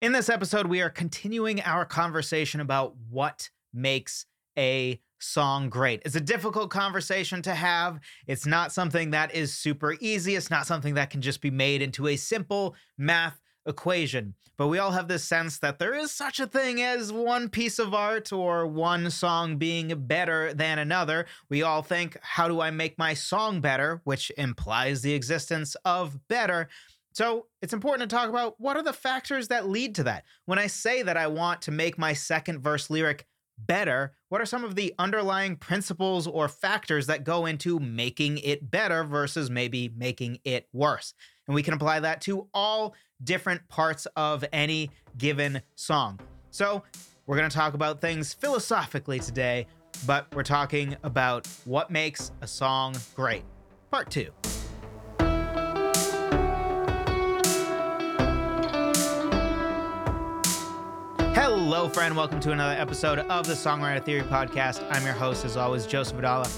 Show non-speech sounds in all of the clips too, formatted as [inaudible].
In this episode, we are continuing our conversation about what makes a song great. It's a difficult conversation to have. It's not something that is super easy. It's not something that can just be made into a simple math equation. But we all have this sense that there is such a thing as one piece of art or one song being better than another. We all think, how do I make my song better? Which implies the existence of better. So it's important to talk about what are the factors that lead to that. When I say that I want to make my second verse lyric better, what are some of the underlying principles or factors that go into making it better versus maybe making it worse? And we can apply that to all different parts of any given song. So, we're going to talk about things philosophically today, but we're talking about what makes a song great. Part two. Hello, friend. Welcome to another episode of the Songwriter Theory Podcast. I'm your host, as always, Joseph Adala.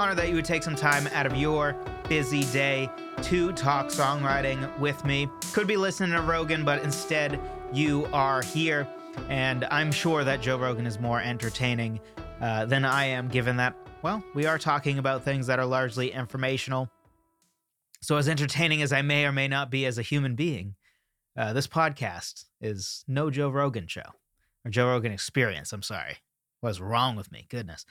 Honored that you would take some time out of your busy day to talk songwriting with me. Could be listening to Rogan, but instead you are here. And I'm sure that Joe Rogan is more entertaining uh, than I am, given that, well, we are talking about things that are largely informational. So, as entertaining as I may or may not be as a human being, uh, this podcast is no Joe Rogan show or Joe Rogan experience. I'm sorry. What's wrong with me? Goodness.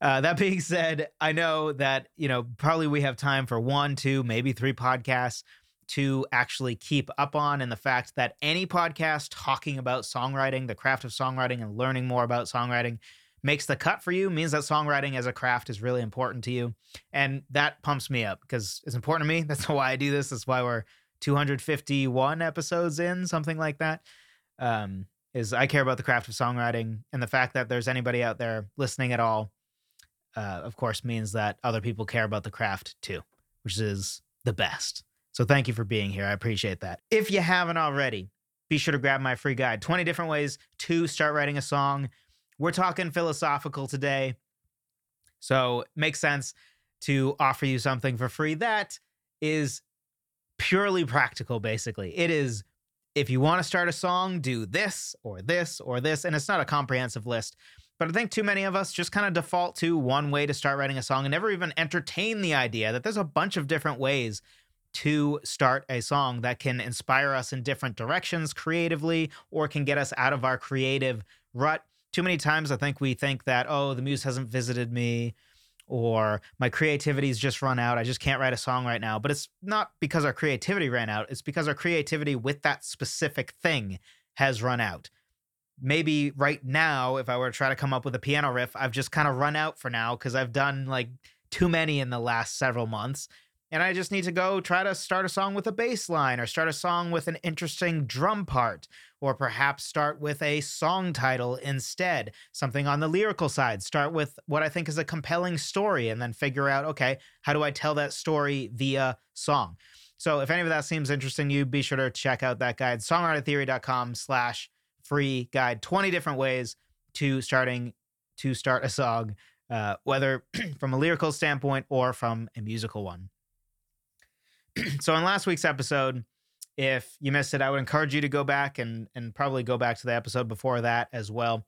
Uh, that being [laughs] said, I know that, you know, probably we have time for one, two, maybe three podcasts to actually keep up on. And the fact that any podcast talking about songwriting, the craft of songwriting, and learning more about songwriting makes the cut for you means that songwriting as a craft is really important to you. And that pumps me up because it's important to me. [laughs] That's why I do this. That's why we're 251 episodes in, something like that. Um, is I care about the craft of songwriting and the fact that there's anybody out there listening at all uh, of course, means that other people care about the craft too, which is the best. So thank you for being here. I appreciate that. If you haven't already, be sure to grab my free guide 20 different ways to start writing a song. We're talking philosophical today. So it makes sense to offer you something for free that is purely practical, basically. It is if you want to start a song, do this or this or this. And it's not a comprehensive list. But I think too many of us just kind of default to one way to start writing a song and never even entertain the idea that there's a bunch of different ways to start a song that can inspire us in different directions creatively or can get us out of our creative rut. Too many times I think we think that, oh, the muse hasn't visited me or my creativity's just run out. I just can't write a song right now. But it's not because our creativity ran out, it's because our creativity with that specific thing has run out maybe right now, if I were to try to come up with a piano riff, I've just kind of run out for now because I've done like too many in the last several months. And I just need to go try to start a song with a bass line or start a song with an interesting drum part, or perhaps start with a song title instead, something on the lyrical side. Start with what I think is a compelling story and then figure out, okay, how do I tell that story via song? So if any of that seems interesting to you, be sure to check out that guide, songwritertheory.com slash free guide 20 different ways to starting to start a song uh, whether [clears throat] from a lyrical standpoint or from a musical one [clears throat] so in last week's episode if you missed it i would encourage you to go back and and probably go back to the episode before that as well.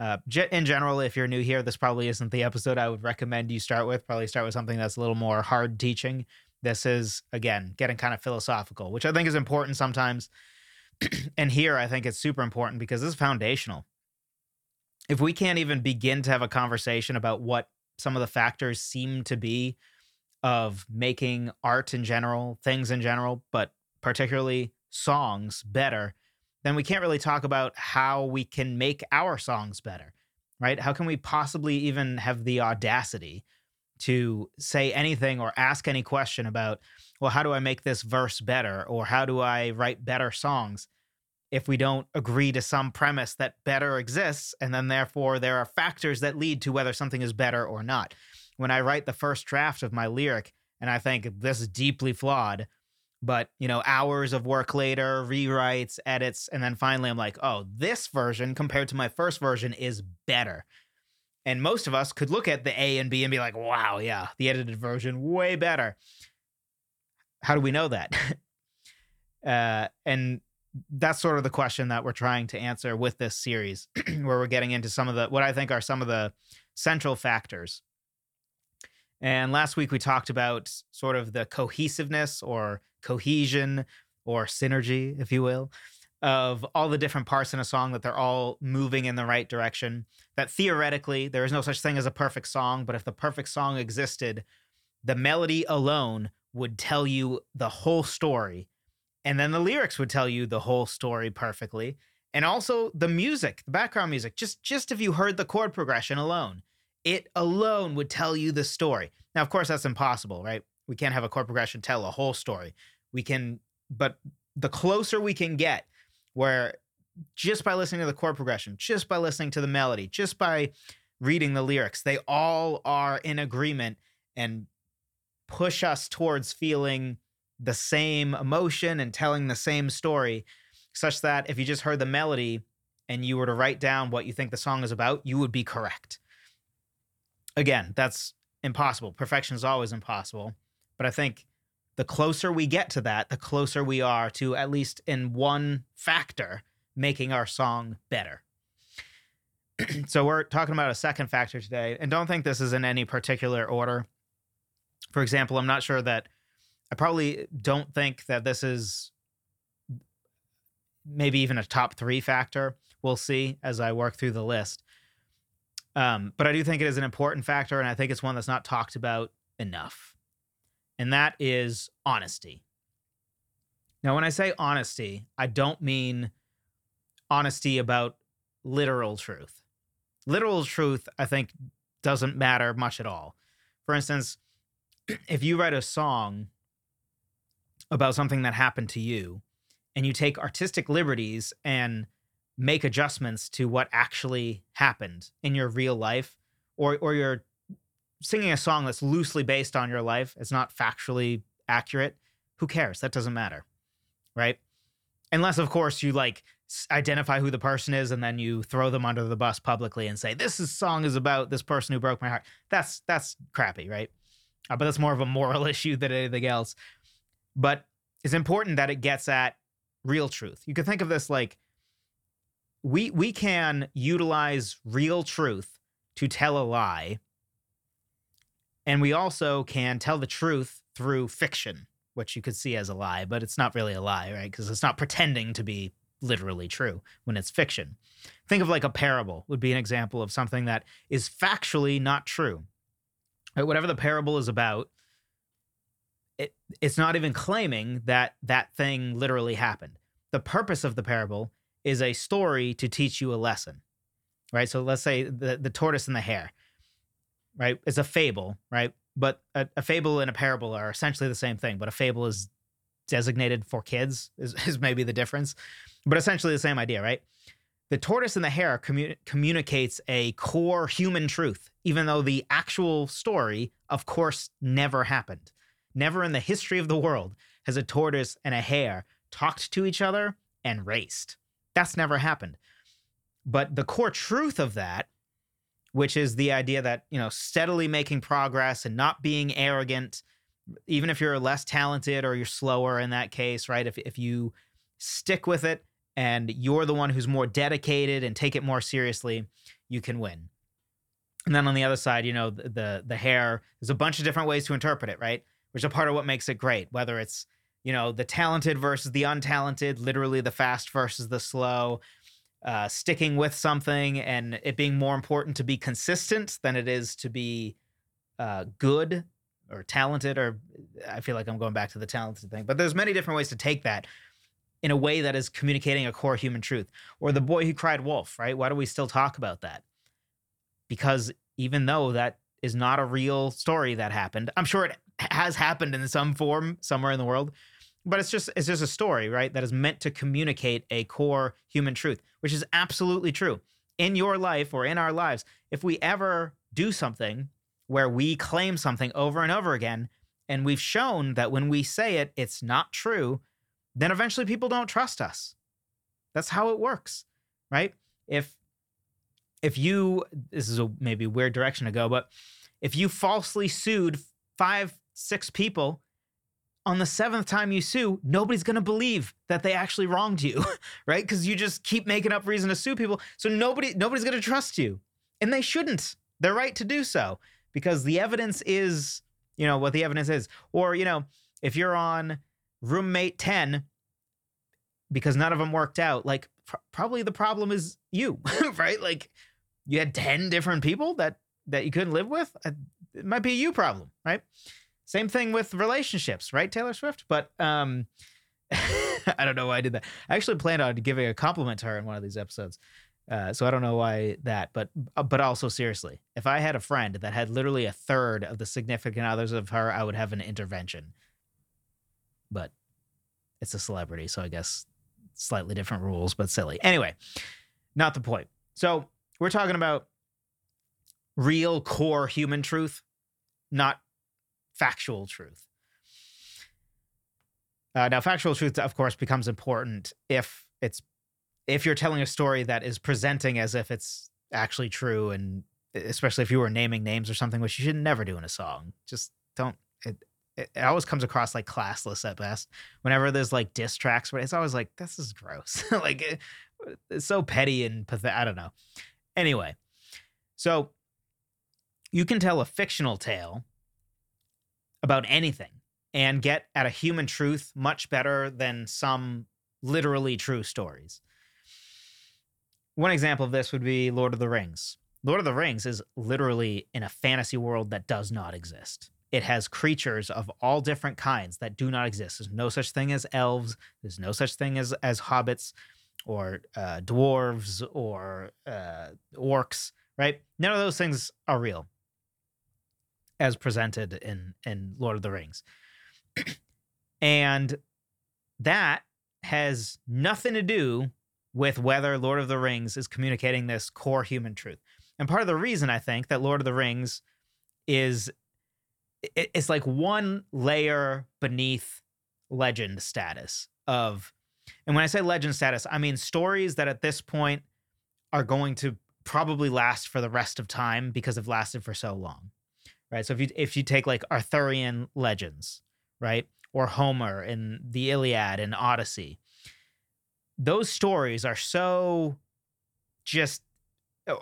Uh, in general if you're new here this probably isn't the episode i would recommend you start with. Probably start with something that's a little more hard teaching. This is again getting kind of philosophical which i think is important sometimes. [clears throat] And here I think it's super important because this is foundational. If we can't even begin to have a conversation about what some of the factors seem to be of making art in general, things in general, but particularly songs better, then we can't really talk about how we can make our songs better, right? How can we possibly even have the audacity to say anything or ask any question about, well, how do I make this verse better? Or how do I write better songs? If we don't agree to some premise that better exists, and then therefore there are factors that lead to whether something is better or not. When I write the first draft of my lyric and I think this is deeply flawed, but you know, hours of work later, rewrites, edits, and then finally I'm like, oh, this version compared to my first version is better. And most of us could look at the A and B and be like, wow, yeah, the edited version, way better. How do we know that? [laughs] uh, and that's sort of the question that we're trying to answer with this series, [clears throat] where we're getting into some of the what I think are some of the central factors. And last week we talked about sort of the cohesiveness or cohesion or synergy, if you will, of all the different parts in a song that they're all moving in the right direction. That theoretically, there is no such thing as a perfect song, but if the perfect song existed, the melody alone would tell you the whole story. And then the lyrics would tell you the whole story perfectly. And also the music, the background music, just just if you heard the chord progression alone, it alone would tell you the story. Now, of course, that's impossible, right? We can't have a chord progression tell a whole story. We can, but the closer we can get, where just by listening to the chord progression, just by listening to the melody, just by reading the lyrics, they all are in agreement and push us towards feeling the same emotion and telling the same story, such that if you just heard the melody and you were to write down what you think the song is about, you would be correct. Again, that's impossible. Perfection is always impossible. But I think the closer we get to that, the closer we are to, at least in one factor, making our song better. [clears throat] so we're talking about a second factor today. And don't think this is in any particular order. For example, I'm not sure that I probably don't think that this is maybe even a top three factor. We'll see as I work through the list. Um, but I do think it is an important factor, and I think it's one that's not talked about enough. And that is honesty. Now, when I say honesty, I don't mean honesty about literal truth. Literal truth, I think, doesn't matter much at all. For instance, [clears throat] if you write a song about something that happened to you and you take artistic liberties and make adjustments to what actually happened in your real life or or you're singing a song that's loosely based on your life it's not factually accurate who cares that doesn't matter right unless of course you like identify who the person is and then you throw them under the bus publicly and say this is, song is about this person who broke my heart that's that's crappy right uh, but that's more of a moral [laughs] issue than anything else. But it's important that it gets at real truth. You can think of this like we we can utilize real truth to tell a lie. And we also can tell the truth through fiction, which you could see as a lie, but it's not really a lie, right? Because it's not pretending to be literally true when it's fiction. Think of like a parable would be an example of something that is factually not true whatever the parable is about, it, it's not even claiming that that thing literally happened. The purpose of the parable is a story to teach you a lesson, right? So let's say the, the tortoise and the hare, right? It's a fable, right? But a, a fable and a parable are essentially the same thing, but a fable is designated for kids, is, [laughs] is maybe the difference, but essentially the same idea, right? The tortoise and the hare commu- communicates a core human truth, even though the actual story, of course, never happened. Never in the history of the world has a tortoise and a hare talked to each other and raced. That's never happened. But the core truth of that, which is the idea that, you know, steadily making progress and not being arrogant, even if you're less talented or you're slower in that case, right? If, if you stick with it and you're the one who's more dedicated and take it more seriously, you can win. And then on the other side, you know, the, the the hare, there's a bunch of different ways to interpret it, right? Which is a part of what makes it great, whether it's, you know, the talented versus the untalented, literally the fast versus the slow, uh, sticking with something and it being more important to be consistent than it is to be uh, good or talented or I feel like I'm going back to the talented thing. But there's many different ways to take that in a way that is communicating a core human truth. Or the boy who cried wolf, right? Why do we still talk about that? Because even though that is not a real story that happened, I'm sure it has happened in some form somewhere in the world, but it's just it's just a story, right? That is meant to communicate a core human truth, which is absolutely true. In your life or in our lives, if we ever do something where we claim something over and over again, and we've shown that when we say it, it's not true, then eventually people don't trust us. That's how it works, right? If if you this is a maybe weird direction to go, but if you falsely sued five, six people on the seventh time you sue, nobody's going to believe that they actually wronged you, [laughs] right? Because you just keep making up reason to sue people. So nobody nobody's going to trust you, and they shouldn't. They're right to do so because the evidence is, you know, what the evidence is. Or you know, if you're on roommate ten, because none of them worked out, like pr- probably the problem is you, [laughs] right? Like you had ten different people that that you couldn't live with. Uh, it might be a you problem, right? Same thing with relationships, right, Taylor Swift? But um, [laughs] I don't know why I did that. I actually planned on giving a compliment to her in one of these episodes. Uh, so I don't know why that, but uh, but also seriously, if I had a friend that had literally a third of the significant others of her, I would have an intervention. But it's a celebrity, so I guess slightly different rules, but silly. Anyway, not the point. So we're talking about real core human truth, not factual truth. Uh, now, factual truth, of course, becomes important if it's if you're telling a story that is presenting as if it's actually true, and especially if you were naming names or something, which you should never do in a song. Just don't. It, it, it always comes across like classless at best. Whenever there's like diss tracks, but it's always like this is gross. [laughs] like it, it's so petty and pathetic. I don't know. Anyway, so you can tell a fictional tale about anything and get at a human truth much better than some literally true stories. One example of this would be Lord of the Rings. Lord of the Rings is literally in a fantasy world that does not exist. It has creatures of all different kinds that do not exist. There's no such thing as elves. There's no such thing as as hobbits or uh, dwarves or uh, orcs. Right? None of those things are real as presented in in Lord of the Rings. and that has nothing to do with whether Lord of the Rings is communicating this core human truth. And part of the reason I think that Lord of the Rings is it's like one layer beneath legend status of and when I say legend status, I mean stories that at this point are going to probably last for the rest of time because they've lasted for so long right? So if you if you take like Arthurian legends, right, or Homer in the Iliad and Odyssey, those stories are so just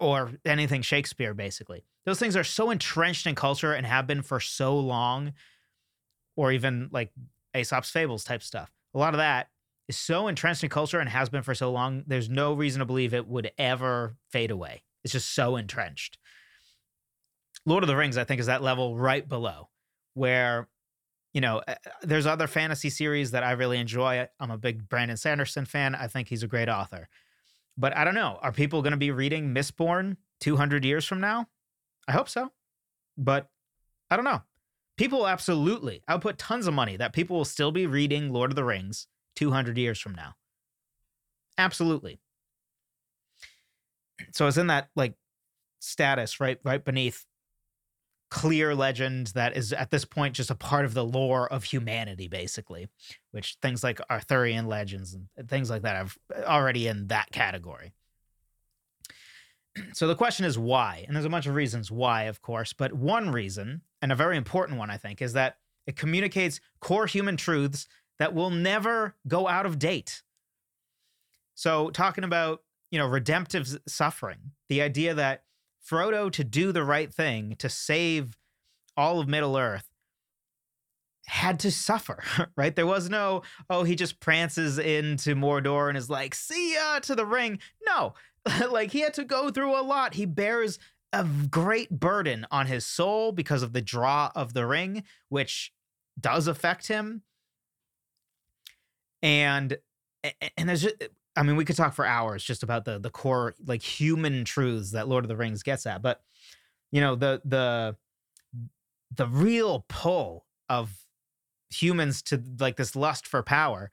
or anything Shakespeare basically. Those things are so entrenched in culture and have been for so long, or even like Aesop's fables type stuff. A lot of that is so entrenched in culture and has been for so long. There's no reason to believe it would ever fade away. It's just so entrenched. Lord of the Rings, I think, is that level right below where, you know, there's other fantasy series that I really enjoy. I'm a big Brandon Sanderson fan. I think he's a great author. But I don't know. Are people going to be reading Mistborn 200 years from now? I hope so. But I don't know. People absolutely, I would put tons of money that people will still be reading Lord of the Rings 200 years from now. Absolutely. So it's in that like status right right beneath clear legend that is at this point just a part of the lore of humanity basically which things like arthurian legends and things like that are already in that category. So the question is why and there's a bunch of reasons why of course but one reason and a very important one i think is that it communicates core human truths that will never go out of date. So talking about you know redemptive suffering the idea that Frodo to do the right thing to save all of Middle Earth had to suffer, [laughs] right? There was no, oh, he just prances into Mordor and is like, see ya to the ring. No, [laughs] like he had to go through a lot. He bears a great burden on his soul because of the draw of the ring, which does affect him. And and there's just, I mean, we could talk for hours just about the the core like human truths that Lord of the Rings gets at, but you know the the the real pull of humans to like this lust for power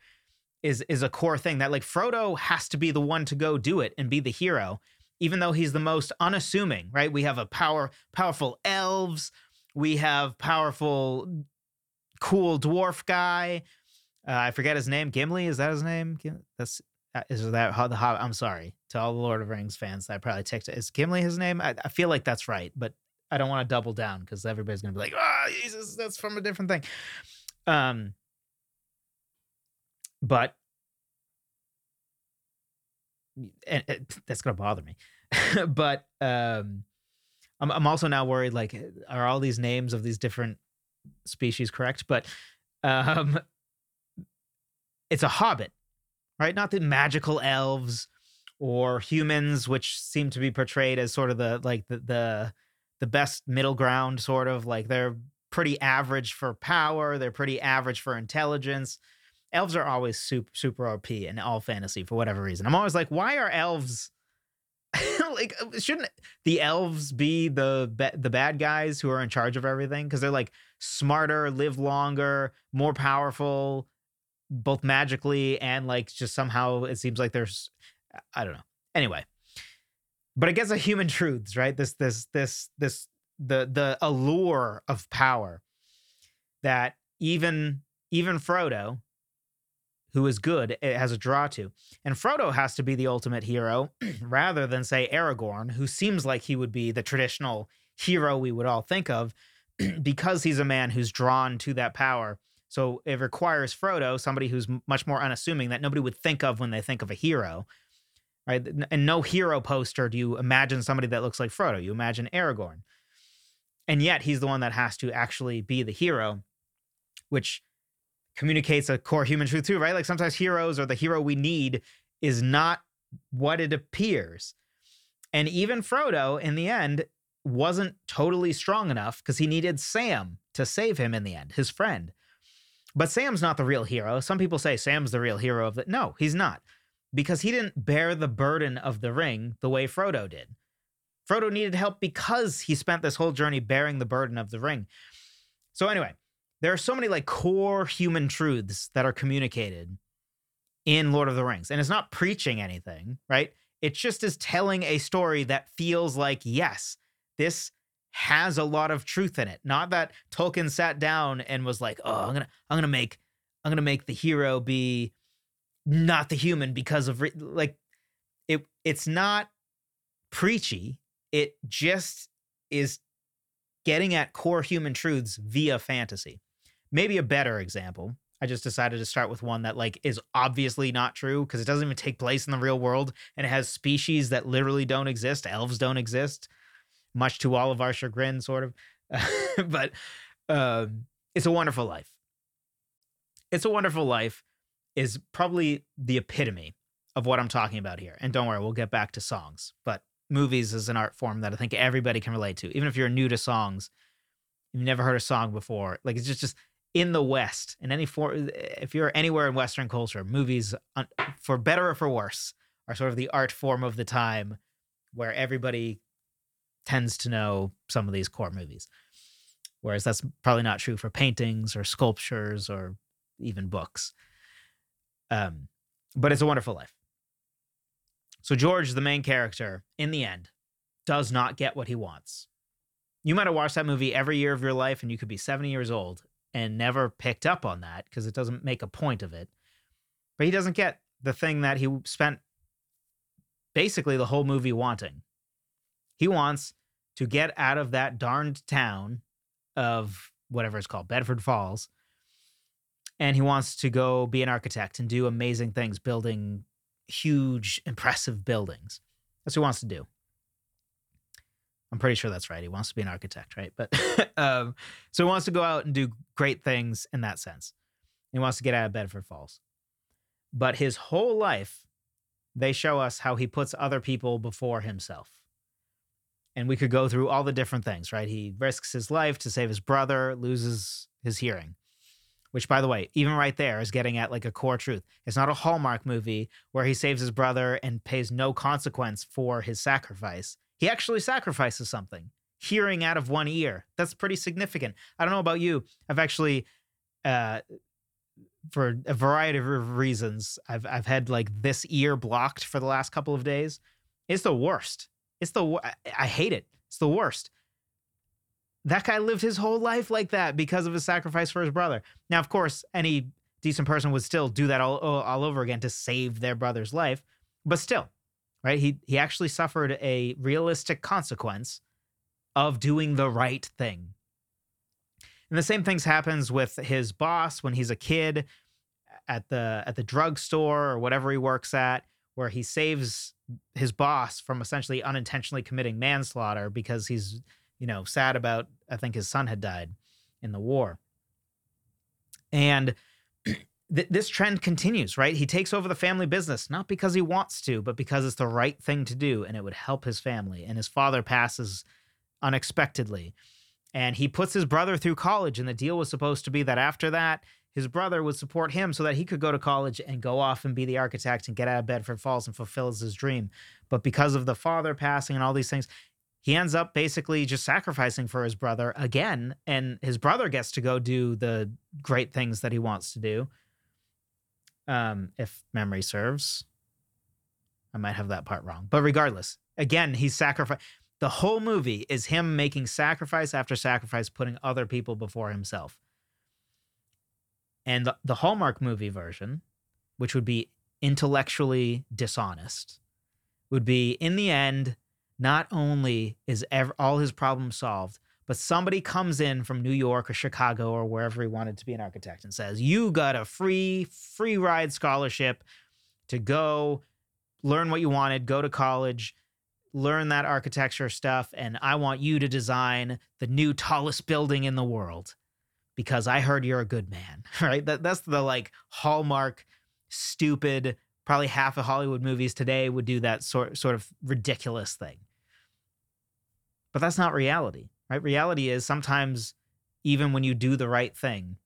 is is a core thing that like Frodo has to be the one to go do it and be the hero, even though he's the most unassuming, right? We have a power powerful elves, we have powerful cool dwarf guy. Uh, I forget his name. Gimli is that his name? That's is that how the Hobbit? I'm sorry to all the Lord of Rings fans that I probably ticked. Is Gimli his name? I, I feel like that's right, but I don't want to double down because everybody's gonna be like, "Oh, Jesus, that's from a different thing." Um, but and, and [laughs] that's gonna bother me. [laughs] but um, I'm I'm also now worried. Like, are all these names of these different species correct? But um, it's a hobbit, right? Not the magical elves or humans, which seem to be portrayed as sort of the like the the, the best middle ground, sort of like they're pretty average for power, they're pretty average for intelligence. Elves are always super super OP in all fantasy for whatever reason. I'm always like, why are elves [laughs] like uh, shouldn't the elves be the the bad guys who are in charge of everything because they're like smarter, live longer, more powerful, both magically and like just somehow it seems like there's I don't know. Anyway, but I guess the human [laughs] truths, right? This this this this the the allure of power that even even Frodo, who is good, it has a draw to, and Frodo has to be the ultimate hero [clears throat] rather than say Aragorn, who seems like he would be the traditional hero we would all think of, [clears throat] because he's a man who's drawn to that power. So it requires Frodo, somebody who's much more unassuming that nobody would think of when they think of a hero, right? And no hero poster do you imagine somebody that looks like Frodo. You imagine Aragorn. And yet he's the one that has to actually be the hero, which communicates a core human truth too, right? Like sometimes heroes or the hero we need is not what it appears. And even Frodo, in the end, wasn't totally strong enough because he needed Sam to save him in the end, his friend. But Sam's not the real hero. Some people say Sam's the real hero of the. No, he's not because he didn't bear the burden of the ring the way Frodo did. Frodo needed help because he spent this whole journey bearing the burden of the ring. So, anyway, there are so many like core human truths that are communicated in Lord of the Rings. And it's not preaching anything, right? It just is telling a story that feels like, yes, this has a lot of truth in it. Not that Tolkien sat down and was like, "Oh, I'm to I'm to make I'm to make the hero be not the human because of re-. like it it's not preachy it just is getting at core human truths via fantasy maybe a better example i just decided to start with one that like is obviously not true because it doesn't even take place in the real world and it has species that literally don't exist elves don't exist much to all of our chagrin sort of [laughs] but um, it's a wonderful life it's a wonderful life is probably the epitome of what I'm talking about here. And don't worry, we'll get back to songs, but movies is an art form that I think everybody can relate to. Even if you're new to songs, you've never heard a song before, like it's just just in the West, in any form, if you're anywhere in Western culture, movies, for better or for worse, are sort of the art form of the time where everybody tends to know some of these core movies. Whereas that's probably not true for paintings or sculptures or even books. Um, but it's a wonderful life. So George, the main character, in the end, does not get what he wants. You might have watched that movie every year of your life, and you could be 70 years old and never picked up on that because it doesn't make a point of it. But he doesn't get the thing that he spent basically the whole movie wanting. He wants to get out of that darned town of whatever it's called, Bedford Falls, and he wants to go be an architect and do amazing things building huge impressive buildings. That's what he wants to do. I'm pretty sure that's right. He wants to be an architect right? But [laughs] um, so he wants to go out and do great things in that sense. He wants to get out of bedford falls. But his whole life they show us how he puts other people before himself and we could go through all the different things right he risks his life to save his brother loses his hearing which by the way, even right there is getting at like a core truth. It's not a Hallmark movie where he saves his brother and pays no consequence for his sacrifice. He actually sacrifices something. Hearing out of one ear. That's pretty significant. I don't know about you. I've actually uh for a variety of reasons, I've I've had like this ear blocked for the last couple of days. It's the worst. It's the I hate it. It's the worst that guy lived his whole life like that because of his sacrifice for his brother. Now, of course, any decent person would still do that all, all over again to save their brother's life, but still, right? He he actually suffered a realistic consequence of doing the right thing. And the same things happens with his boss when he's a kid. at the at the drugstore or whatever he works at, where he saves his boss from essentially unintentionally committing manslaughter because he's you know sad about I think his son had died in the war. And th- this trend continues, right? He takes over the family business, not because he wants to, but because it's the right thing to do and it would help his family. And his father passes unexpectedly. And he puts his brother through college. And the deal was supposed to be that after that, his brother would support him so that he could go to college and go off and be the architect and get out of Bedford Falls and fulfill his dream. But because of the father passing and all these things, he ends up basically just sacrificing for his brother again. And his brother gets to go do the great things that he wants to do um, if memory serves. I might have that part wrong, but regardless, again, he's sacrificed. The whole movie is him making sacrifice after sacrifice, putting other people before himself. And the, the Hallmark movie version, which would be intellectually dishonest, would be in the end, not only is ever, all his problems solved, but somebody comes in from New York or Chicago or wherever he wanted to be an architect and says, "You got a free free ride scholarship to go learn what you wanted, go to college, learn that architecture stuff, and I want you to design the new tallest building in the world because I heard you're a good man." [laughs] Right? That that's the like hallmark stupid probably half of Hollywood movies today would do that sort sort of ridiculous thing. But that's not reality right? Reality is sometimes even when you do the right thing,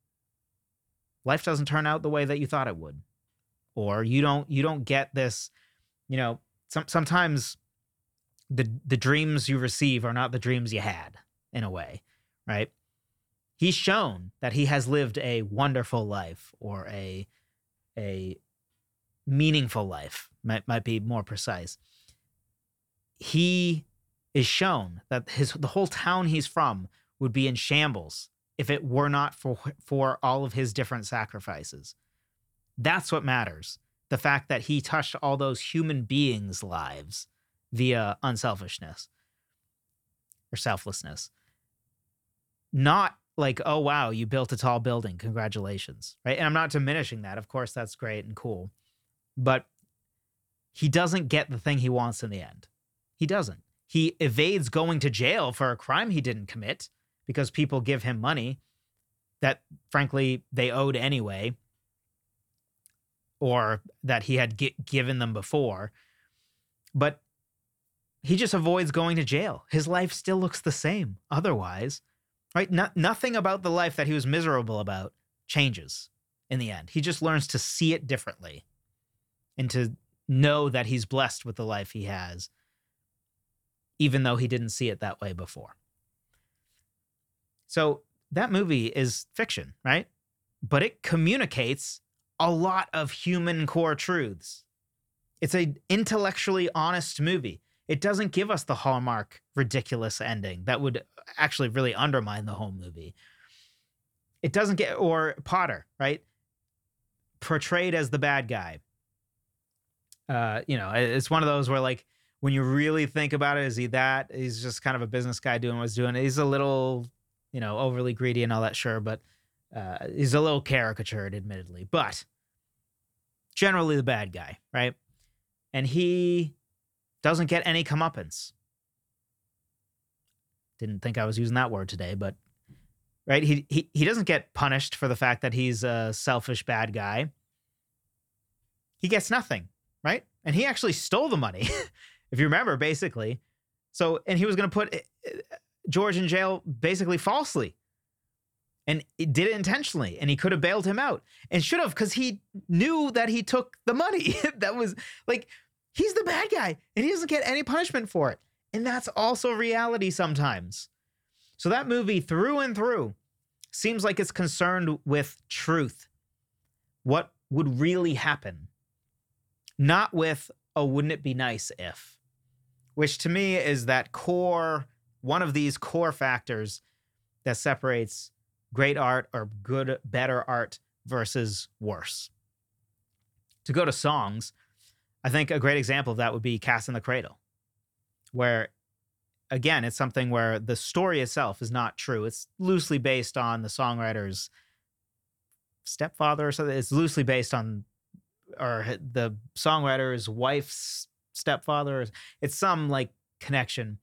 life doesn't turn out the way that you thought it would. Or you don't you don't get this, you know, some, sometimes the the dreams you receive are not the dreams you had in a way, right? He's shown that he has lived a wonderful life or a a meaningful life might might be more precise. He is shown that his the whole town he's from would be in shambles if it were not for for all of his different sacrifices. That's what matters. The fact that he touched all those human beings' lives via unselfishness or selflessness. Not like, oh wow, you built a tall building. Congratulations. Right? And I'm not diminishing that. Of course that's great and cool. But he doesn't get the thing he wants in the end. He doesn't. He evades going to jail for a crime he didn't commit because people give him money that, frankly, they owed anyway, or that he had g- given them before. But he just avoids going to jail. His life still looks the same otherwise, right? No- nothing about the life that he was miserable about changes in the end. He just learns to see it differently and to know that he's blessed with the life he has even though he didn't see it that way before. So that movie is fiction, right? But it communicates a lot of human core truths. It's a intellectually honest movie. It doesn't give us the hallmark ridiculous ending that would actually really undermine the whole movie. It doesn't get or Potter, right? Portrayed as the bad guy. Uh, you know, it's one of those where like when you really think about it, is he that? He's just kind of a business guy doing what he's doing. He's a little, you know, overly greedy and all that, sure, but uh, he's a little caricatured, admittedly, but generally the bad guy, right? And he doesn't get any comeuppance. Didn't think I was using that word today, but right, he he he doesn't get punished for the fact that he's a selfish bad guy. He gets nothing, right? And he actually stole the money. [laughs] if you remember, basically. So, and he was going to put eh, eh, George in jail basically falsely. And did it intentionally, and he could have bailed him out and should have because he knew that he took the money. [laughs] that was like, he's the bad guy and he doesn't get any punishment for it. And that's also reality sometimes. So, that movie, through and through, seems like it's concerned with truth. What would really happen? Not with, oh, wouldn't it be nice if? which to me is that core, one of these core factors that separates great art or good, better art versus worse. To go to songs, I think a great example of that would be Cat's in the Cradle, where again, it's something where the story itself is not true. It's loosely based on the songwriter's stepfather or something. It's loosely based on, or the songwriter's wife's stepfather. It's some like connection,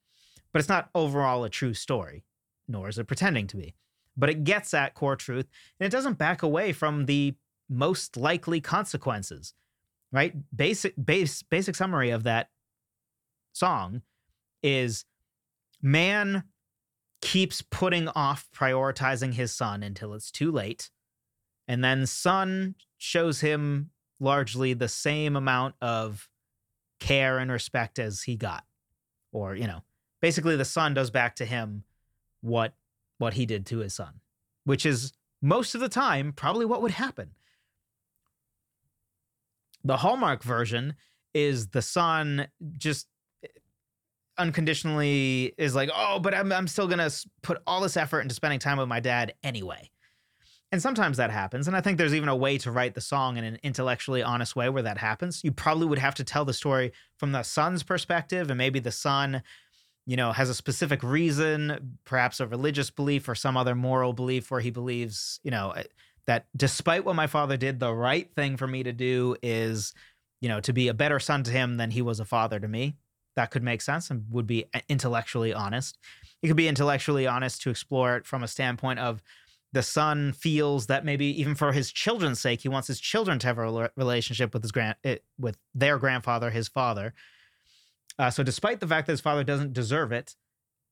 but it's not overall a true story, nor is it pretending to be. But it gets at core truth and it doesn't back away from the most likely consequences, right? Basic base basic summary of that song is man keeps putting off prioritizing his son until it's too late. And then son shows him largely the same amount of care and respect as he got. Or, you know, basically the son does back to him what what he did to his son, which is most of the time probably what would happen. The Hallmark version is the son just unconditionally is like, oh, but I'm, I'm still going to put all this effort into spending time with my dad anyway. And sometimes that happens. And I think there's even a way to write the song in an intellectually honest way where that happens. You probably would have to tell the story from the son's perspective, and maybe the son, you know, has a specific reason, perhaps a religious belief or some other moral belief where he believes, you know, that despite what my father did, the right thing for me to do is, you know, to be a better son to him than he was a father to me that could make sense and would be uh, intellectually honest. It could be intellectually honest to explore it from a standpoint of the son feels that maybe even for his children's sake, he wants his children to have a relationship with his grand eh, with their grandfather, his father. Uh, so, despite the fact that his father doesn't deserve it,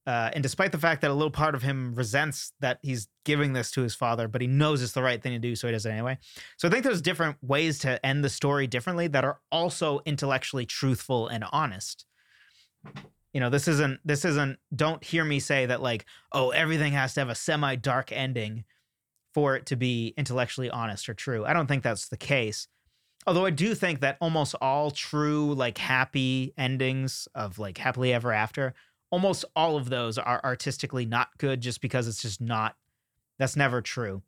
uh, and despite the fact that a little part of him resents that he's giving this to his father, but he knows it's the right thing to do, so he does it anyway. So I think there's different ways to end the story differently that are also intellectually truthful and honest. You know this isn't this isn't don't hear me say that like oh everything has to have a semi dark ending for it to be intellectually honest or true. I don't think that's the case. Although i do think that almost all true like happy endings of like happily ever after almost all of those are artistically not good just because it's just not that's never true.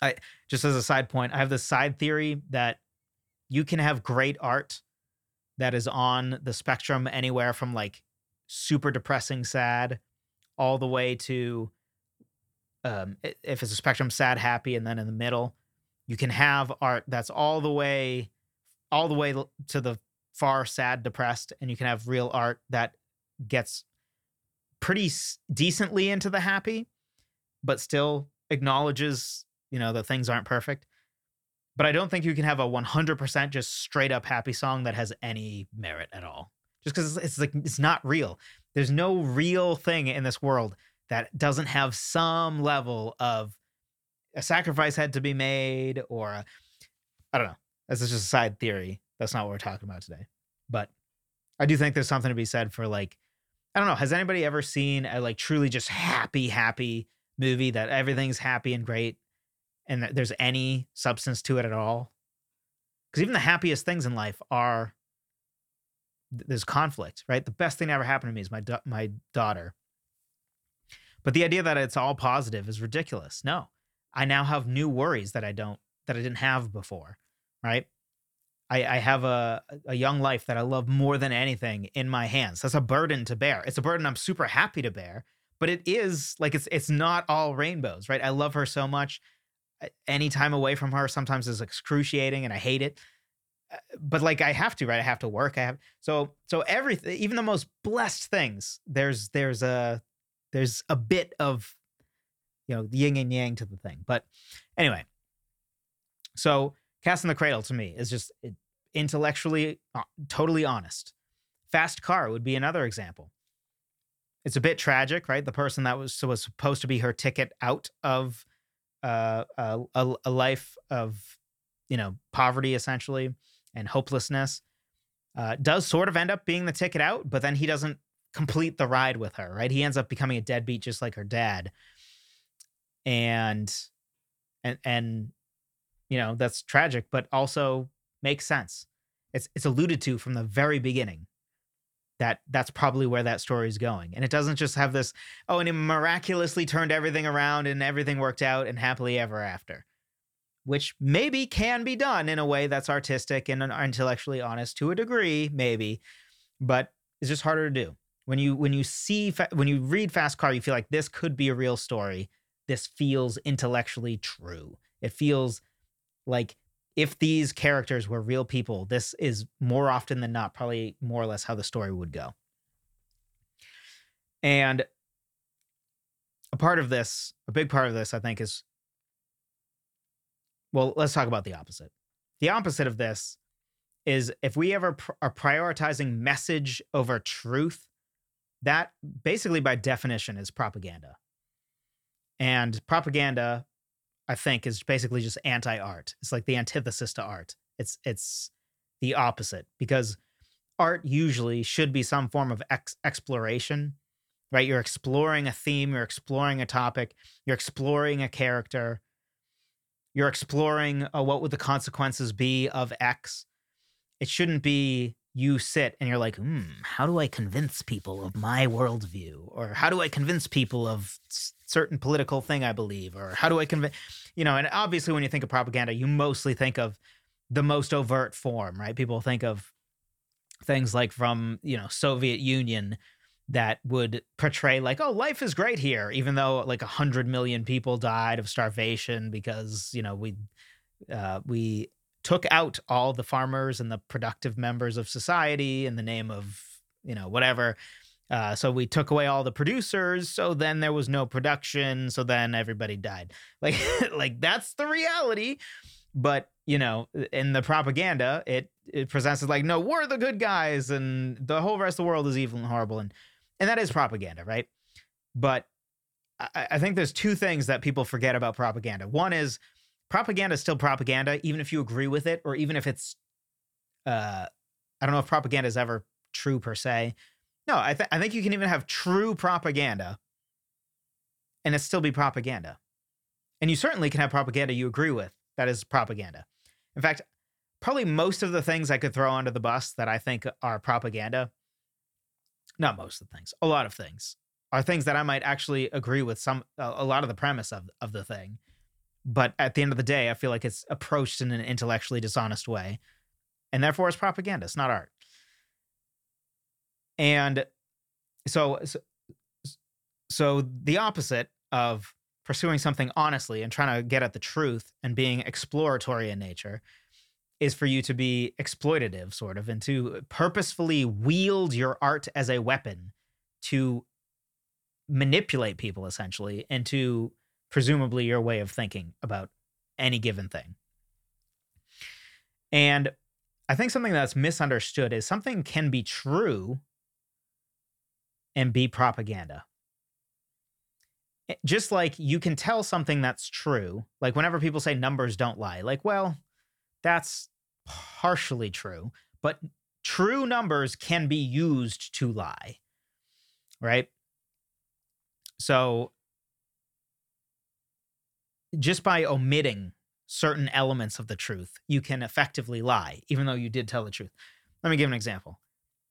I just as a side point i have this side theory that you can have great art that is on the spectrum anywhere from like super depressing sad all the way to um, if it's a spectrum sad happy and then in the middle you can have art that's all the way all the way to the far sad depressed and you can have real art that gets pretty decently into the happy but still acknowledges you know that things aren't perfect but I don't think you can have a 100% just straight up happy song that has any merit at all. Just because it's, it's like it's not real. There's no real thing in this world that doesn't have some level of a sacrifice had to be made or I don't know. That's just a side theory. That's not what we're talking about today. But I do think there's something to be said for like I don't know. Has anybody ever seen a like truly just happy, happy movie that everything's happy and great and that there's any substance to it at all. Because even the happiest things in life are there's conflict, right? The best thing that ever happened to me is my da- my daughter. But the idea that it's all positive is ridiculous. No, I now have new worries that I don't that I didn't have before, right? I, I have a a young life that I love more than anything in my hands. That's a burden to bear. It's a burden I'm super happy to bear, but it is like it's it's not all rainbows, right? I love her so much any time away from her sometimes is excruciating and I hate it. Uh, but like I have to, right? I have to work. I have so so everything, even the most blessed things, there's there's a there's a bit of you know yin and yang to the thing. But anyway, so Cat's in the Cradle to me is just intellectually uh, totally honest. Fast Car would be another example. It's a bit tragic, right? The person that was was supposed to be her ticket out of uh, a, a life of you know poverty essentially and hopelessness uh, does sort of end up being the ticket out but then he doesn't complete the ride with her right he ends up becoming a deadbeat just like her dad and and and you know that's tragic but also makes sense it's it's alluded to from the very beginning that that's probably where that story is going. And it doesn't just have this, oh, and he miraculously turned everything around and everything worked out and happily ever after, which maybe can be done in a way that's artistic and intellectually honest to a degree, maybe, but it's just harder to do. When you when you see when you read Fast Car, you feel like this could be a real story. This feels intellectually true. It feels like if these characters were real people, this is more often than not probably more or less how the story would go. And a part of this, a big part of this, I think, is well, let's talk about the opposite. The opposite of this is if we ever pr- are prioritizing message over truth, that basically by definition is propaganda. And propaganda, I think, is basically just anti-art. It's like the antithesis to art. It's it's the opposite because art usually should be some form of ex- exploration, right? You're exploring a theme, you're exploring a topic, you're exploring a character, you're exploring uh, what would the consequences be of X. It shouldn't be you sit and you're like, hmm, how do I convince people of my worldview? Or how do I convince people of certain political thing I believe? Or how do I convince, you know, and obviously when you think of propaganda, you mostly think of the most overt form, right? People think of things like from, you know, Soviet Union that would portray like, oh, life is great here, even though like a hundred million people died of starvation because, you know, we, uh, we took out all the farmers and the productive members of society in the name of you know whatever uh, so we took away all the producers so then there was no production so then everybody died. [laughs] Like like that's the reality. But you know in the propaganda it it presents as like no we're the good guys and the whole rest of the world is evil and horrible and and that is propaganda right? But I, I think there's two things that people forget about propaganda. One is propaganda is still propaganda, even if you agree with it, or even if it's, uh, I don't know if propaganda is ever true per se. No, I, th- I think you can even have true propaganda and it still be propaganda. And you certainly can have propaganda you agree with that is propaganda. In fact, probably most of the things I could throw under the bus that I think are propaganda, not most of the things, a lot of things are things that I might actually agree with some a lot of the premise of of the thing but at the end of the day, I feel like it's approached in an intellectually dishonest way. And therefore, it's propaganda, it's not art. And so, so, so the opposite of pursuing something honestly and trying to get at the truth and being exploratory in nature is for you to be exploitative, sort of, and to purposefully wield your art as a weapon to manipulate people, essentially, and to presumably your way of thinking about any given thing. And I think something that's misunderstood is something can be true and be propaganda. Eh, just like you can tell something that's true, like whenever people say numbers don't lie, like, well, that's partially true, but true numbers can be used to lie, right? So just by omitting certain elements of the truth, you can effectively lie, even though you did tell the truth. Let me give an example.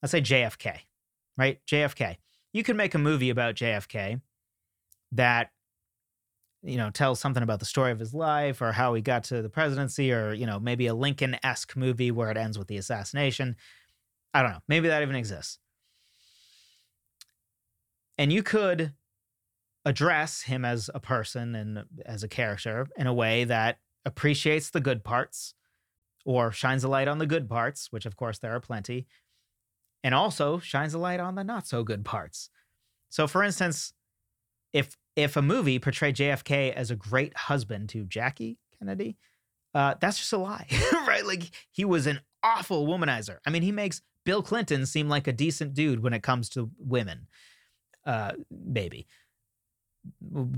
Let's say JFK, right? JFK. You could make a movie about JFK that, you know, tells something about the story of his life or how he got to the presidency, or, you know, maybe a Lincoln esque movie where it ends with the assassination. I don't know. Maybe that even exists. And you could address him as a person and as a character in a way that appreciates the good parts or shines a light on the good parts, which of course there are plenty, and also shines a light on the not so good parts. So for instance, if if a movie portrayed JFK as a great husband to Jackie Kennedy, uh, that's just a lie, [laughs] right? Like he was an awful womanizer. I mean, he makes Bill Clinton seem like a decent dude when it comes to women. Uh, maybe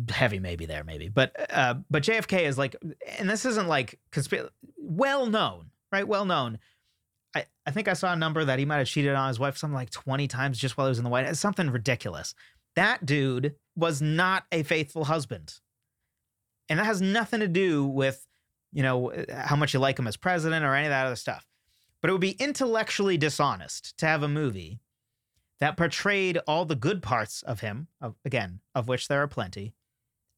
heavy maybe there maybe but uh but jfk is like and this isn't like conspiracy well known right well known I, think I saw a number that he might have cheated on his wife something like 20 times just while he was in the White House. Something ridiculous. That dude was not a faithful husband. And that has nothing to do with, you know, how much you like him as president or any of that other stuff. But it would be intellectually dishonest to have a movie that portrayed all the good parts of him, of, again, of which there are plenty,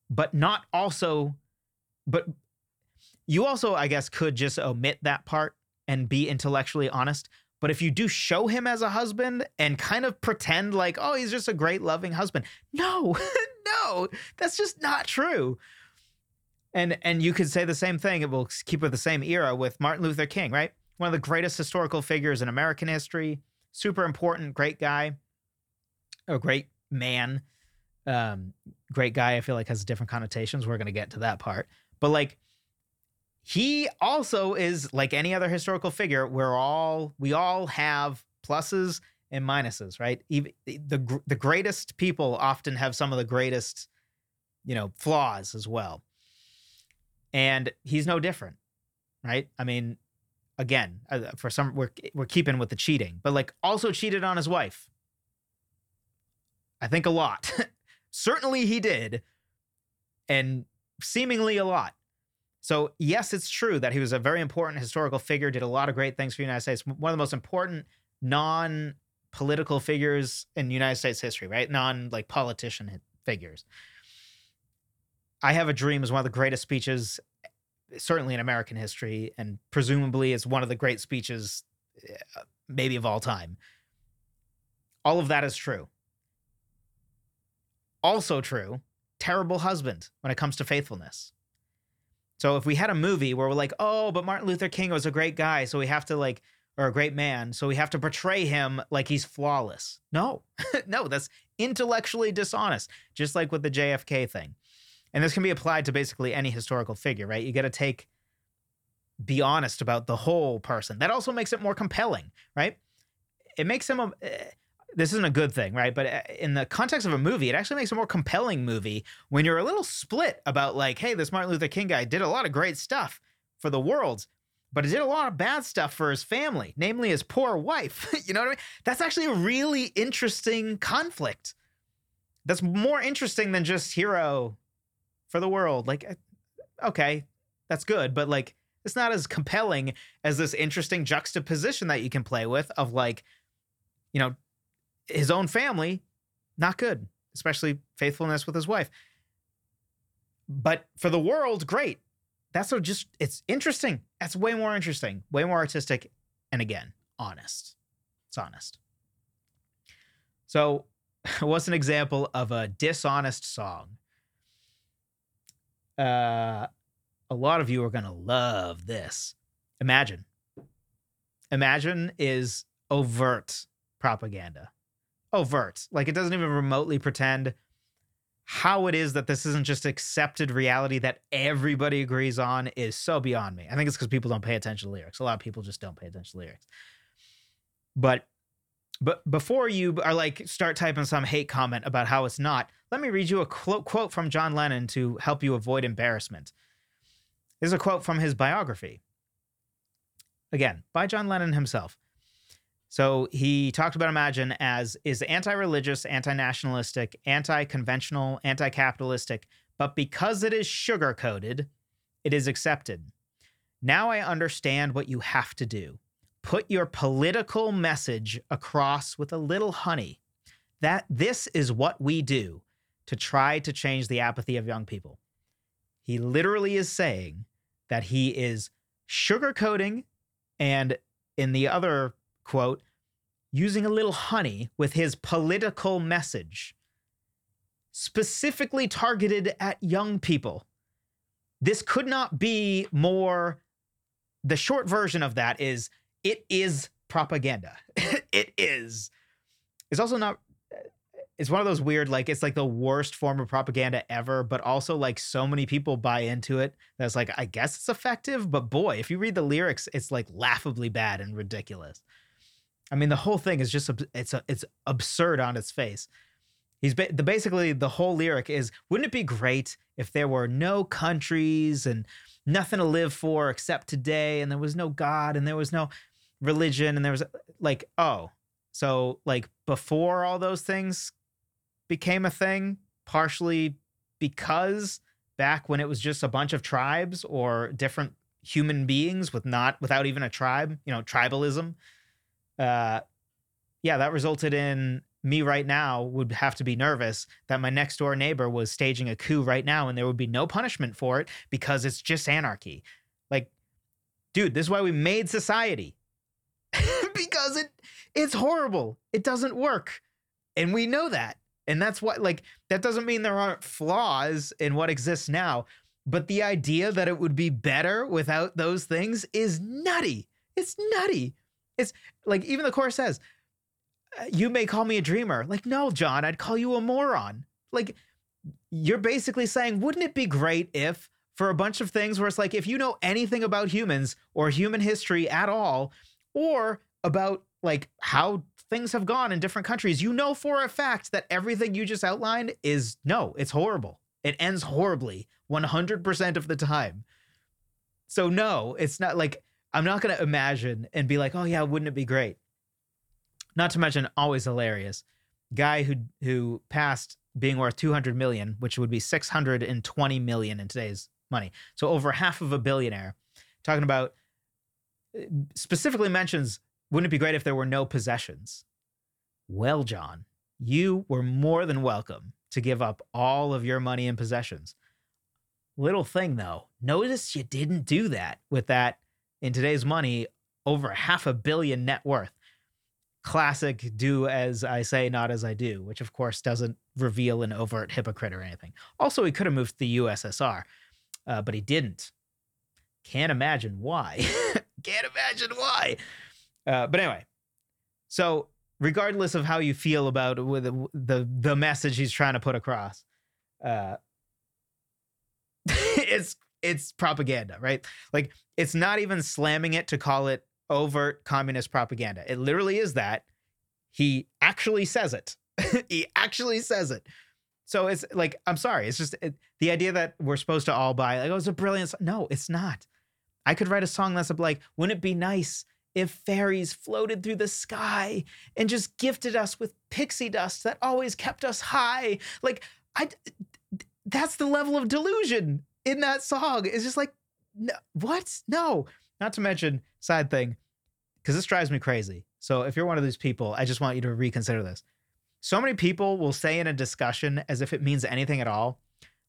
but not also, but you also, I guess, could just omit that part and be intellectually honest. But if you do show him as a husband and kind of pretend like, oh, he's just a great, loving husband, no, [laughs] no, that's just not true. And and you could say the same thing. It will keep with the same era with Martin Luther King, right? One of the greatest historical figures in American history. Super important, great guy, a great man. Um, great guy. I feel like has different connotations. We're gonna get to that part, but like he also is like any other historical figure. We're all we all have pluses and minuses, right? Even the the greatest people often have some of the greatest, you know, flaws as well. And he's no different, right? I mean, again, uh, for some we're we're keeping with the cheating, but like also cheated on his wife. I think a lot. [laughs] Certainly he did. And seemingly a lot. So, yes, it's true that he was a very important historical figure, did a lot of great things for the United States. One of the most important non political figures in United States history, right? Non like politician figures. I Have a Dream is one of the greatest speeches, certainly in American history, and presumably is one of the great speeches, uh, maybe of all time. All of that is true. Also true, terrible husband when it comes to faithfulness. So if we had a movie where we're like, oh, but Martin Luther King was a great guy, so we have to like or a great man, so we have to portray him like he's flawless. No, [laughs] no, that's intellectually dishonest, just like with the JFK thing. And this can be applied to basically any historical figure, right? You got to take, be honest about the whole person. That also makes it more compelling, right? It makes him a. Eh, This isn't a good thing, right? But eh, in the context of a movie, it actually makes a more compelling movie when you're a little split about, like, hey, this Martin Luther King guy did a lot of great stuff for the world, but he did a lot of bad stuff for his family, namely his poor wife. [laughs] you know what I mean? That's actually a really interesting conflict. That's more interesting than just hero for the world. Like, uh, okay, that's good, but like, it's not as compelling as this interesting juxtaposition that you can play with of like, you know, his own family, not good, especially faithfulness with his wife. But for the world, great that's so just it's interesting. That's way more interesting, way more artistic, and again, honest. It's honest. So, [laughs] what's an example of a dishonest song? Uh, a lot of you are gonna love this. Imagine. Imagine is overt propaganda. Overt. Like it doesn't even remotely pretend how it is that this isn't just accepted reality that everybody agrees on is so beyond me. I think it's because people don't pay attention to lyrics. A lot of people just don't pay attention to lyrics. But but before you are like start typing some hate comment about how it's not, let me read you a quote, quote from John Lennon to help you avoid embarrassment. This is a quote from his biography. Again, by John Lennon himself. So he talked about Imagine as is anti-religious, anti-nationalistic, anti-conventional, anti-capitalistic, but because it is sugar-coated, it is accepted. Now I understand what you have to do. Put your political message across with a little honey. That this is what we do to try to change the apathy of young people. He literally is saying that he is sugarcoating and in the other quote, using a little honey with his political message, specifically targeted at young people. This could not be more. The short version of that is it is propaganda. [laughs] it is. It's also not. It's one of those weird, like, it's like the worst form of propaganda ever, but also, like, so many people buy into it that's like, I guess it's effective, but boy, if you read the lyrics, it's like laughably bad and ridiculous. I mean, the whole thing is just it's a, it's absurd on its face. He's ba- the basically the whole lyric is wouldn't it be great if there were no countries and nothing to live for except today and there was no god and there was no religion and there was like oh so like before all those things became a thing partially because back when it was just a bunch of tribes or different human beings with not without even a tribe you know tribalism uh, yeah, that resulted in me right now would have to be nervous that my next door neighbor was staging a coup right now and there would be no punishment for it because it's just anarchy. Like, dude, this is why we made society. [laughs] because it it's horrible. It doesn't work. And we know that. And that's what like that doesn't mean there aren't flaws in what exists now, But the idea that it would be better without those things is nutty. It's nutty. It's like even the chorus says, uh, "You may call me a dreamer." Like, no, John, I'd call you a moron. Like, you're basically saying, wouldn't it be great if for a bunch of things where it's like, if you know anything about humans or human history at all, or about like how things have gone in different countries, you know for a fact that everything you just outlined is no, it's horrible. It ends horribly 100% of the time. So, no, it's not like I'm not going to imagine and be like, oh, yeah, wouldn't it be great? Not to mention, always hilarious. Guy who who passed being worth 200 million, which would be 620 million in today's money. So over half of a billionaire. Talking about uh, specifically mentions, wouldn't it be great if there were no possessions? Well, John, you were more than welcome to give up all of your money and possessions. Little thing though, notice you didn't do that with that in today's money over half a billion net worth. Classic do as I say, not as I do, which of course doesn't reveal an overt hypocrite or anything. Also, he could have moved to the USSR, uh, but he didn't. Can't imagine why. [laughs] Can't imagine why. Uh, but anyway, so regardless of how you feel about the the, the message he's trying to put across, uh, [laughs] it's it's propaganda, right? Like it's not even slamming it to call it overt communist propaganda. It literally is that. He actually says it. [laughs] he actually says it. So it's like I'm sorry. It's just it, the idea that we're supposed to all buy like oh it's a brilliant. Song. No, it's not. I could write a song that's like, wouldn't it be nice if fairies floated through the sky and just gifted us with pixie dust that always kept us high? Like I, that's the level of delusion in that song. It's just like, no, what? No. Not to mention side thing, because this drives me crazy. So if you're one of these people, I just want you to reconsider this. So many people will say in a discussion as if it means anything at all,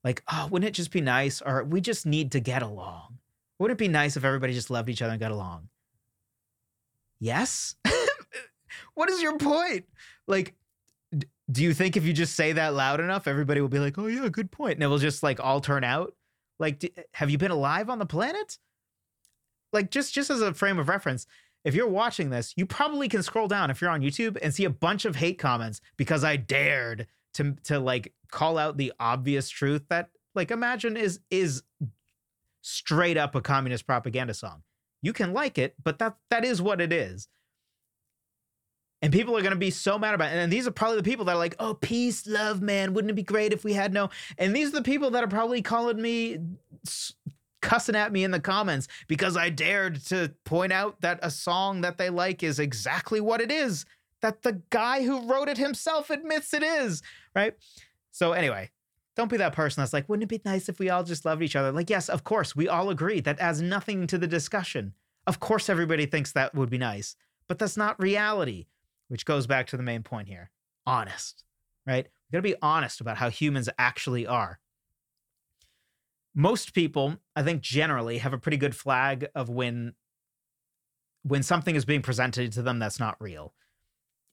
like, oh, wouldn't it just be nice? Or we just need to get along. Wouldn't it be nice if everybody just loved each other and got along? Yes. [laughs] what is your point? Like, do you think if you just say that loud enough, everybody will be like, oh, yeah, good point. And it will just like all turn out? Like, do, eh, have you been alive on the planet? Like, just just as a frame of reference, if you're watching this, you probably can scroll down if you're on YouTube and see a bunch of hate comments because I dared to to like call out the obvious truth that like Imagine is is straight up a communist propaganda song. You can like it, but that that is what it is. And people are going to be so mad about it. And these are probably the people that are like, oh, peace, love, man. Wouldn't it be great if we had no. And these are the people that are probably calling me, cussing at me in the comments because I dared to point out that a song that they like is exactly what it is, that the guy who wrote it himself admits it is, right? So, anyway, don't be that person that's like, wouldn't it be nice if we all just loved each other? Like, yes, of course, we all agree. That adds nothing to the discussion. Of course, everybody thinks that would be nice, but that's not reality which goes back to the main point here honest, right? We've gotta be honest about how humans actually are. Most people, I think generally, have a pretty good flag of when when something is being presented to them that's not real.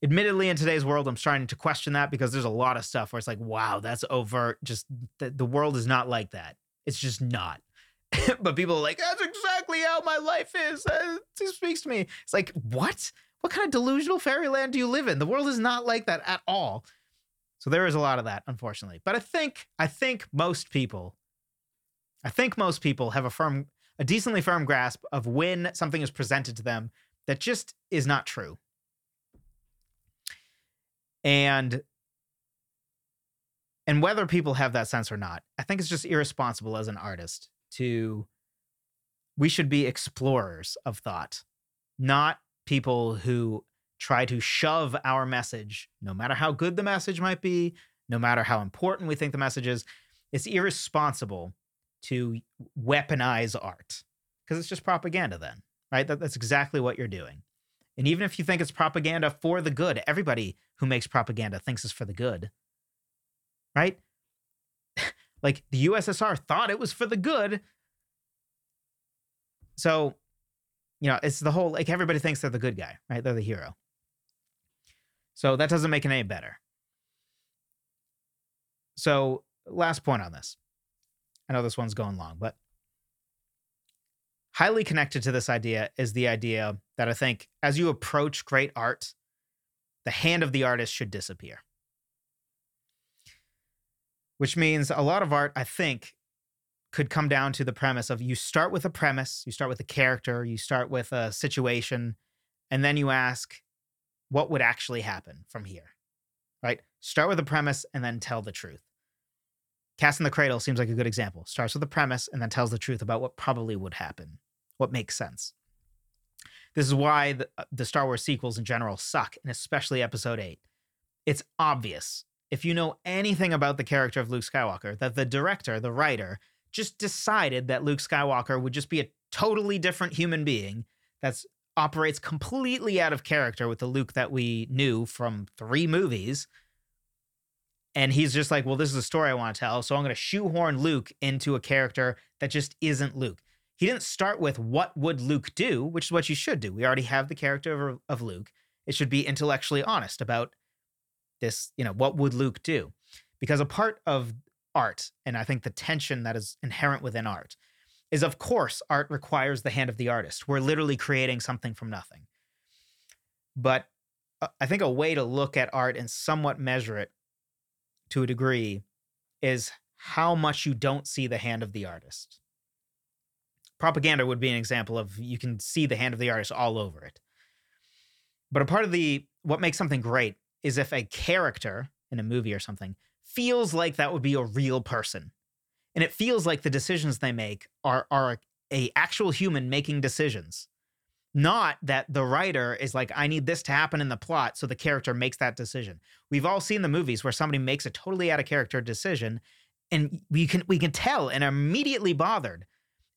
Admittedly, in today's world, I'm starting to question that because there's a lot of stuff where it's like, wow, that's overt. Just the, the world is not like that. It's just not. [laughs] but people are like, that's exactly how my life is. It speaks to me. It's like, what? What kind of delusional fairyland do you live in? The world is not like that at all. So there is a lot of that, unfortunately. But I think I think most people, I think most people have a firm, a decently firm grasp of when something is presented to them that just is not true. And and whether people have that sense or not, I think it's just irresponsible as an artist to we should be explorers of thought, not people who try to shove our message, no matter how good the message might be, no matter how important we think the message is, it's irresponsible to weaponize art because it's just propaganda, then, right? That, that's exactly what you're doing. And even if you think it's propaganda for the good, everybody who makes propaganda thinks it's for the good, right? [laughs] like the USSR thought it was for the good. So you know, it's the whole like everybody thinks they're the good guy, right? They're the hero. So that doesn't make it any better. So, last point on this. I know this one's going long, but highly connected to this idea is the idea that I think as you approach great art, the hand of the artist should disappear. Which means a lot of art, I think, could come down to the premise of you start with a premise, you start with a character, you start with a situation, and then you ask, what would actually happen from here? Right? Start with a premise and then tell the truth. Cat's in the Cradle seems like a good example. Starts with a premise and then tells the truth about what probably would happen, what makes sense. This is why the, uh, the Star Wars sequels in general suck, and especially Episode 8. It's obvious, if you know anything about the character of Luke Skywalker, that the director, the writer, just decided that Luke Skywalker would just be a totally different human being that's operates completely out of character with the Luke that we knew from three movies. And he's just like, well, this is a story I want to tell. So I'm going to shoehorn Luke into a character that just isn't Luke. He didn't start with what would Luke do, which is what you should do. We already have the character of, of Luke. It should be intellectually honest about this, you know, what would Luke do? Because a part of art, and I think the tension that is inherent within art, is of course art requires the hand of the artist. We're literally creating something from nothing. But uh, I think a way to look at art and somewhat measure it to a degree is how much you don't see the hand of the artist. Propaganda would be an example of you can see the hand of the artist all over it. But a part of the what makes something great is if a character in a movie or something feels like that would be a real person. And it feels like the decisions they make are are a actual human making decisions. Not that the writer is like i need this to happen in the plot so the character makes that decision. We've all seen the movies where somebody makes a totally out of character decision and we can we can tell and are immediately bothered.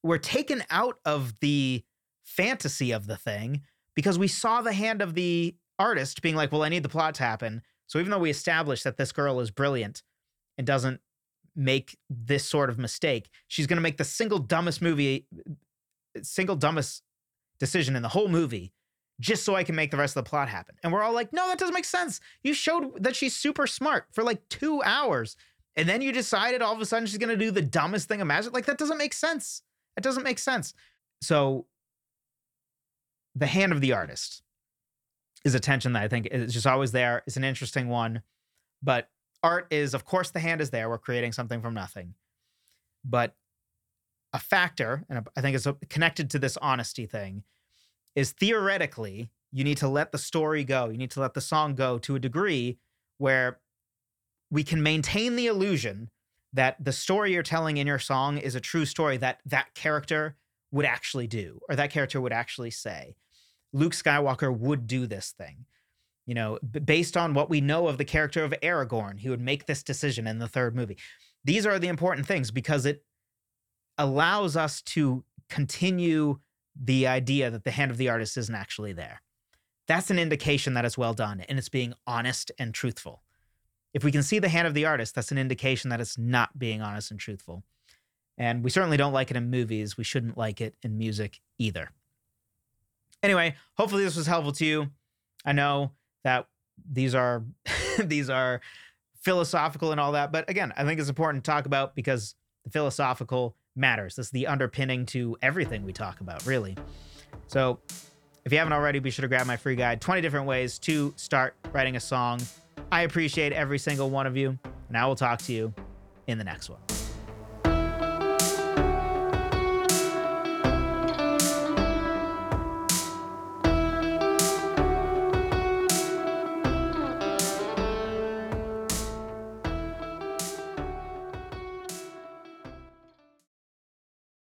We're taken out of the fantasy of the thing because we saw the hand of the artist being like well i need the plot to happen. So even though we established that this girl is brilliant and doesn't make this sort of mistake, she's going to make the single dumbest movie, uh, single dumbest decision in the whole movie just so I can make the rest of the plot happen. And we're all like, no, that doesn't make sense. You showed that she's super smart for like two hours. And then you decided all of a sudden she's going to do the dumbest thing imagined. Like, that doesn't make sense. It doesn't make sense. So, the hand of the artist is a tension that I think is just always there. It's an interesting one. But art is, of course, the hand is there. We're creating something from nothing. But a factor, and I think it's connected to this honesty thing, is theoretically, you need to let the story go. You need to let the song go to a degree where we can maintain the illusion that the story you're telling in your song is a true story that that character would actually do or that character would actually say. Luke Skywalker would do this thing you know, based on what we know of the character of Aragorn, he would make this decision in the third movie. These are the important things because it allows us to continue the idea that the hand of the artist isn't actually there. That's an indication that it's well done and it's being honest and truthful. If we can see the hand of the artist, that's an indication that it's not being honest and truthful. And we certainly don't like it in movies. We shouldn't like it in music either. Anyway, hopefully this was helpful to you. I know that these are [laughs] these are philosophical and all that. But again, I think it's important to talk about because the philosophical matters. This is the underpinning to everything we talk about, really. So if you haven't already, be sure to grab my free guide 20 different ways to start writing a song. I appreciate every single one of you, and I will talk to you in the next one.